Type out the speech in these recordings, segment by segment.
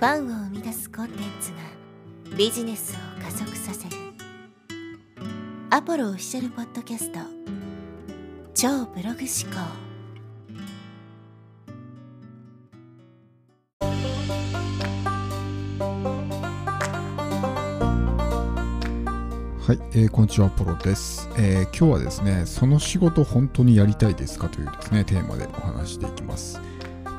ファンを生み出すコンテンツがビジネスを加速させる。アポロオフィシャルポッドキャスト。超ブログ思考。はい、えーこんにちは、アポロです、えー今日はですね、その仕事本当にやりたいですかというですね、テーマでお話していきます。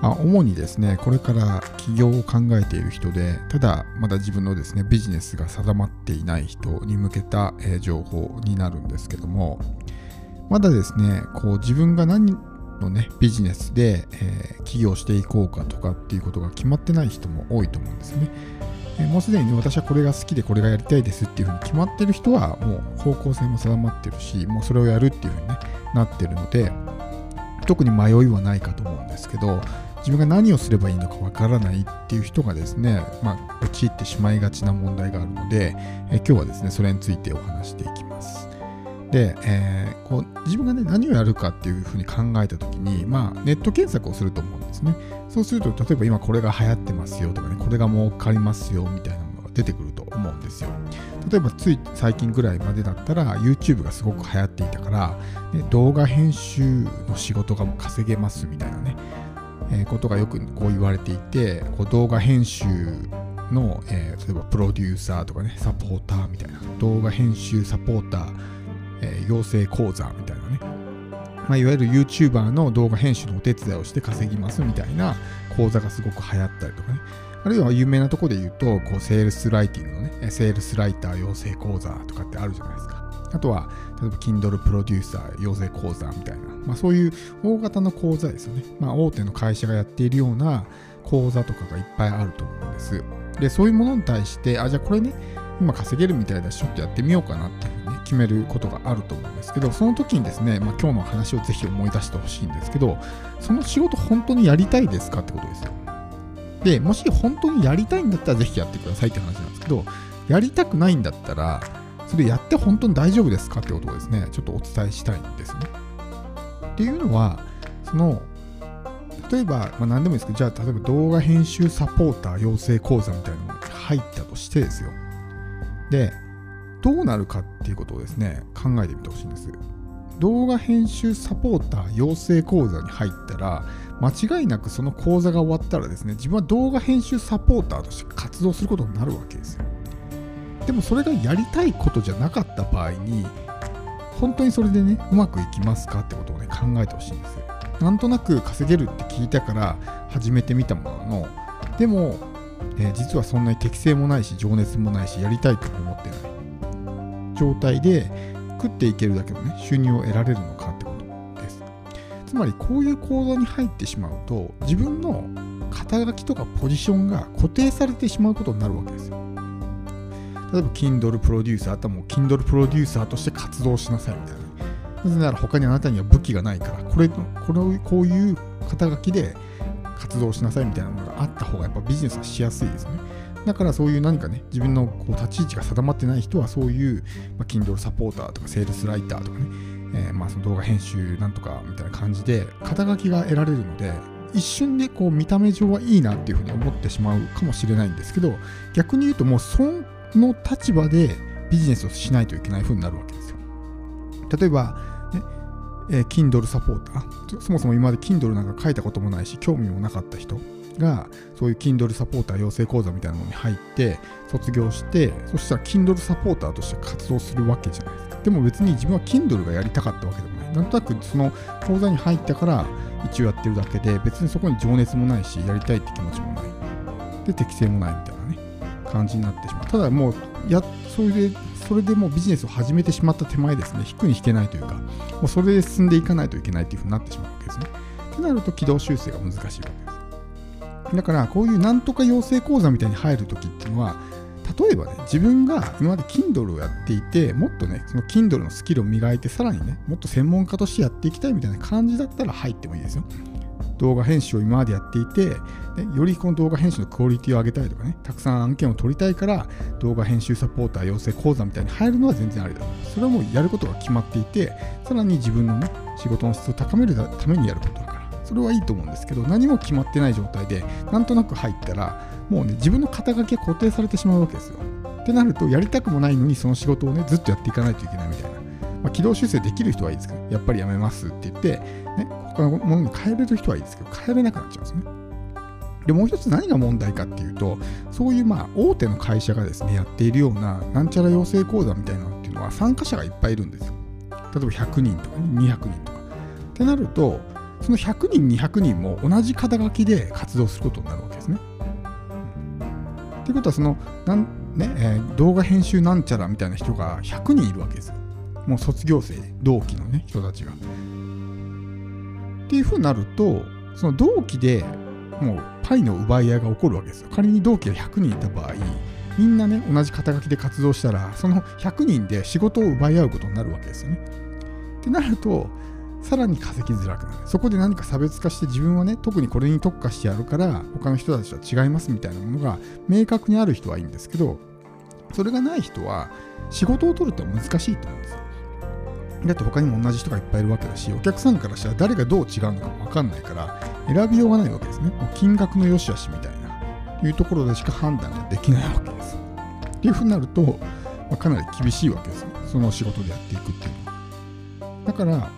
まあ、主にですね、これから起業を考えている人で、ただまだ自分のですね、ビジネスが定まっていない人に向けた、えー情報になるんですけども、まだですね、こう自分が何のね、ビジネスで、えー起業していこうかとかっていうことが決まってない人も多いと思うんですね。えーもうすでにね私はこれが好きでこれがやりたいですっていうふうに決まってる人はもう方向性も定まってるしもうそれをやるっていうふうに、ね、なってるので特に迷いはないかと思うんですけど自分が何をすればいいのかわからないっていう人がですね、まあ、陥ってしまいがちな問題があるので、えー今日はですねそれについてお話していきます。で、えーこう自分がね何をやるかっていうふうに考えた時に、まあ、ネット検索をすると思うんですね。そうすると例えば今これが流行ってますよとかねこれが儲かりますよみたいなものが出てくると思うんですよ。例えばつい最近ぐらいまでだったら YouTube がすごく流行っていたから、ね、動画編集の仕事がもう稼げますみたいなね、えことがよくこう言われていてこう動画編集の、えー例えばプロデューサーとかねサポーターみたいな動画編集サポーター、えー養成講座みたいなねまあ、いわゆる YouTuber の動画編集のお手伝いをして稼ぎますみたいな講座がすごく流行ったりとかね。あるいは有名なとこで言うと、こうセールスライティングのね、セールスライター養成講座とかってあるじゃないですか。あとは、例えば Kindle プロデューサー養成講座みたいな、まあ、そういう大型の講座ですよね。まあ、大手の会社がやっているような講座とかがいっぱいあると思うんです。で、そういうものに対して、あ、じゃあこれね、今稼げるみたいだし、ちょっとやってみようかなっていうふうにね、決めることがあると思うんですけど、その時にですね、まあ、今日の話をぜひ思い出してほしいんですけど、その仕事本当にやりたいですかってことですよ。で、もし本当にやりたいんだったらぜひやってくださいって話なんですけど、やりたくないんだったら、それやって本当に大丈夫ですかってことをですね、ちょっとお伝えしたいんですね。っていうのは、その、例えば、まあ、何でもいいですけど、じゃあ例えば動画編集サポーター養成講座みたいなのに入ったとしてですよ。で、どうなるかっていうことをですね、考えてみてほしいんです。動画編集サポーター養成講座に入ったら、間違いなくその講座が終わったらですね、自分は動画編集サポーターとして活動することになるわけですよ。でもそれがやりたいことじゃなかった場合に、本当にそれでね、うまくいきますかってことをね、考えてほしいんですよ。なんとなく稼げるって聞いたから始めてみたものの、でも、えー実はそんなに適性もないし、情熱もないし、やりたいとも思ってない状態で食っていけるだけのね、収入を得られるのかってことです。つまり、こういう講座に入ってしまうと、自分の肩書きとかポジションが固定されてしまうことになるわけですよ。例えば、Kindle プロデューサーだったらもう Kindle プロデューサーとして活動しなさいみたいな。なぜなら他にあなたには武器がないから、これ、これこういう肩書きで活動しなさいみたいなのがあった方がやっぱビジネスがしやすいですよね。だからそういう何かね、自分のこう立ち位置が定まってない人はそういう、まあ、Kindle サポーターとかセールスライターとかね、えーまあその動画編集なんとかみたいな感じで肩書きが得られるので、一瞬でこう見た目上はいいなっていうふうに思ってしまうかもしれないんですけど、逆に言うともうその立場でビジネスをしないといけないふうになるわけですよ。例えば、ねえー Kindle サポーター、そもそも今まで Kindle なんか書いたこともないし、興味もなかった人が、そういう Kindle サポーター養成講座みたいなのに入って、卒業して、そしたら Kindle サポーターとして活動するわけじゃないですか。でも別に自分は Kindle がやりたかったわけでもない。なんとなくその講座に入ったから一応やってるだけで、別にそこに情熱もないし、やりたいって気持ちもない。で、適性もないみたいなね、感じになってしまう。ただもう、や、それで、それでもうビジネスを始めてしまった手前ですね、引くに引けないというか、もうそれで進んでいかないといけないというふうになってしまうわけですね。ってなると軌道修正が難しいわけです。だから、こういうなんとか養成講座みたいに入るときっていうのは、例えばね、自分が今まで Kindle をやっていて、もっとね、その Kindle のスキルを磨いて、さらにね、もっと専門家としてやっていきたいみたいな感じだったら入ってもいいですよ。動画編集を今までやっていて、でよりこの動画編集のクオリティを上げたいとかね、たくさん案件を取りたいから、動画編集サポーター養成講座みたいに入るのは全然ありだと。それはもうやることが決まっていて、さらに自分のね、仕事の質を高めるためにやることだから、それはいいと思うんですけど、何も決まってない状態で、なんとなく入ったら、もうね、自分の肩書きが固定されてしまうわけですよ。ってなると、やりたくもないのに、その仕事をね、ずっとやっていかないといけないみたいな。まあ、軌道修正できる人はいいですけど、やっぱりやめますって言って、ね、他のものに変えれる人はいいですけど、変えれなくなっちゃうんですね。で、もう一つ何が問題かっていうと、そういうまあ大手の会社がですね、やっているような、なんちゃら養成講座みたいなのっていうのは、参加者がいっぱいいるんですよ。例えば100人とか、200人とか。ってなると、その100人、200人も同じ肩書きで活動することになるわけですね。っていうことは、その、なんねえー、動画編集なんちゃらみたいな人が100人いるわけですよ。もう卒業生、同期のね、人たちが。っていうふうになると、その同期でもうパイの奪い合いが起こるわけですよ。仮に同期が100人いた場合、みんなね、同じ肩書きで活動したら、その100人で仕事を奪い合うことになるわけですよね。ってなると、さらに稼ぎづらくなる。そこで何か差別化して自分はね、特にこれに特化してやるから、他の人たちとは違いますみたいなものが明確にある人はいいんですけど、それがない人は仕事を取るって難しいと思うんですよ。だって他にも同じ人がいっぱいいるわけだし、お客さんからしたら誰がどう違うのか分かんないから、選びようがないわけですね。金額の良し悪しみたいな、いうところでしか判断ができないわけです。っていうふうになると、まあ、かなり厳しいわけですね。その仕事でやっていくっていうのは。だから、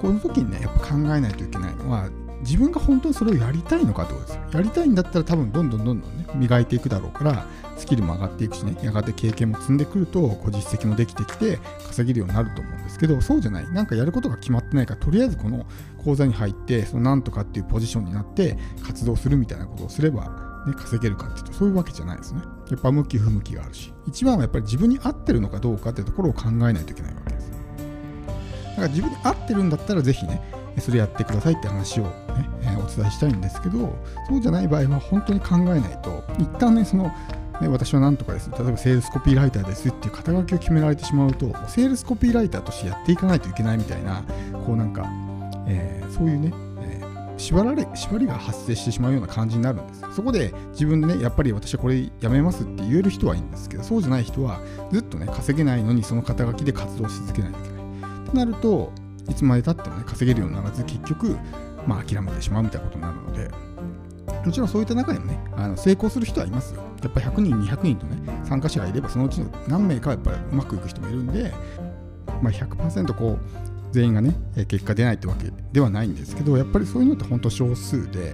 この時にね、やっぱ考えないといけないのは、自分が本当にそれをやりたいのかってことですよ。やりたいんだったら多分どんどんどんどんね、磨いていくだろうから、スキルも上がっていくしね、やがて経験も積んでくると、こう実績もできてきて、稼げるようになると思うんですけど、そうじゃない。なんかやることが決まってないから、とりあえずこの講座に入って、そのなんとかっていうポジションになって活動するみたいなことをすれば、ね、稼げるかっていうと、そういうわけじゃないですね。やっぱ向き不向きがあるし、一番はやっぱり自分に合ってるのかどうかっていうところを考えないといけないわけです。だか自分に合ってるんだったら、ぜひね、それやってくださいって話をね、え、お伝えしたいんですけど、そうじゃない場合は本当に考えないと、一旦ね、その、ね、私は何とかです。例えばセールスコピーライターですっていう肩書きを決められてしまうと、セールスコピーライターとしてやっていかないといけないみたいな、こうなんか、えー、そういうね、え、縛られ、縛りが発生してしまうような感じになるんです。そこで自分でね、やっぱり私はこれやめますって言える人はいいんですけど、そうじゃない人はずっとね、稼げないのにその肩書きで活動し続けないといけない。となると、いつまでたってもね、稼げるようにならず、結局、まあ、諦めてしまうみたいなことになるので、もちろんそういった中でもね、あの成功する人はいますよ。やっぱり100人、200人とね、参加者がいれば、そのうちの何名かはやっぱりうまくいく人もいるんで、まあ100%こう、全員がね、結果出ないってわけではないんですけど、やっぱりそういうのって本当少数で、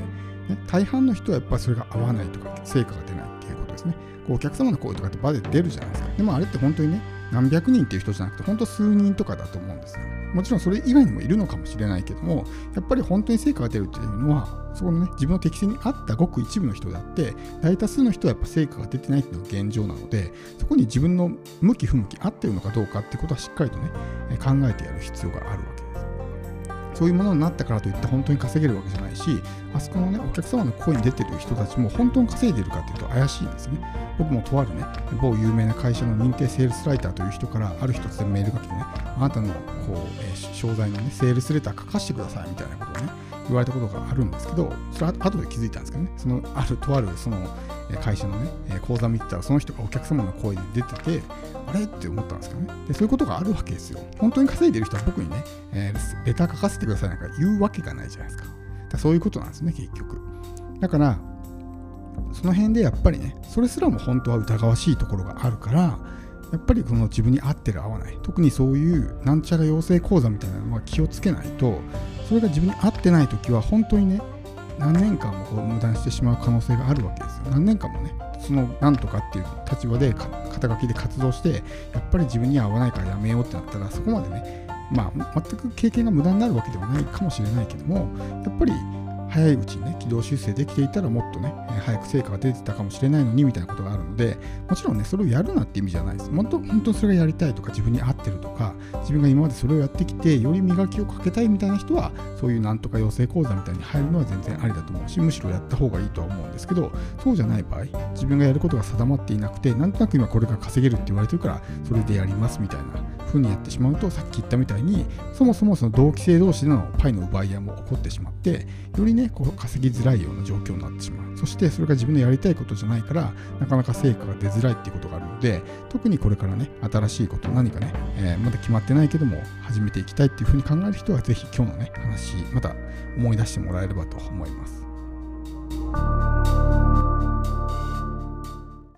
ね、大半の人はやっぱりそれが合わないとか、成果が出ないっていうことですね。こうお客様の声とかって場で出るじゃないですか。でもあれって本当にね、何百人っていう人じゃなくて、本当数人とかだと思うんですよ。もちろんそれ以外にもいるのかもしれないけども、やっぱり本当に成果が出るっていうのは、そこのね、自分の適性に合ったごく一部の人であって、大多数の人はやっぱ成果が出てないっていうのが現状なので、そこに自分の向き不向き合ってるのかどうかってことはしっかりとね、考えてやる必要があるわ。そういうものになったからといって本当に稼げるわけじゃないし、あそこのね、お客様の声に出てる人たちも本当に稼いでるかというと怪しいんですね。僕もとあるね、某有名な会社の認定セールスライターという人からある日突然メールが来てね、あなたのこう、えー、商材のね、セールスレター書かせてくださいみたいなことをね、言われたことがあるんですけど、それは後で気づいたんですけどね、そのあるとあるその会社のね、講座見てたらその人がお客様の声で出てて、あれ？って思ったんですけどね。で、そういうことがあるわけですよ。本当に稼いでる人は僕にね、えー、レター書かせてくださいなんか言うわけがないじゃないですか。だそういうことなんですね、結局。だから、その辺でやっぱりね、それすらも本当は疑わしいところがあるから、やっぱりこの自分に合ってる合わない、特にそういうなんちゃら養成講座みたいなのは気をつけないと、それが自分に合ってない時は本当にね、何年間もこう無駄にしてしまう可能性があるわけですよ。何年間もね、そのなんとかっていう立場で肩書きで活動して、やっぱり自分には合わないからやめようってなったら、そこまでね、まあ、全く経験が無駄になるわけではないかもしれないけども、やっぱり早いうちにね、軌道修正できていたらもっとね、早く成果が出てたかもしれないのにみたいなことがあるので、もちろんね、それをやるなって意味じゃないです。本当本当にそれがやりたいとか、自分に合ってるとか、自分が今までそれをやってきて、より磨きをかけたいみたいな人は、そういうなんとか養成講座みたいに入るのは全然ありだと思うし、むしろやった方がいいとは思うんですけど、そうじゃない場合、自分がやることが定まっていなくて、なんとなく今これが稼げるって言われてるから、それでやりますみたいな風にやってしまうと、さっき言ったみたいに、そもそもその同期生同士でのパイの奪い合いも起こってしまって、よりね、こう稼ぎづらいような状況になってしまう。そしてそれが自分のやりたいことじゃないから、なかなか成果が出づらいっていうことがあるので、特にこれからね、新しいこと、何かね、えー、まだ決まってないけども、始めていきたいっていうふうに考える人は、ぜひ今日のね、話、また思い出してもらえればと思います。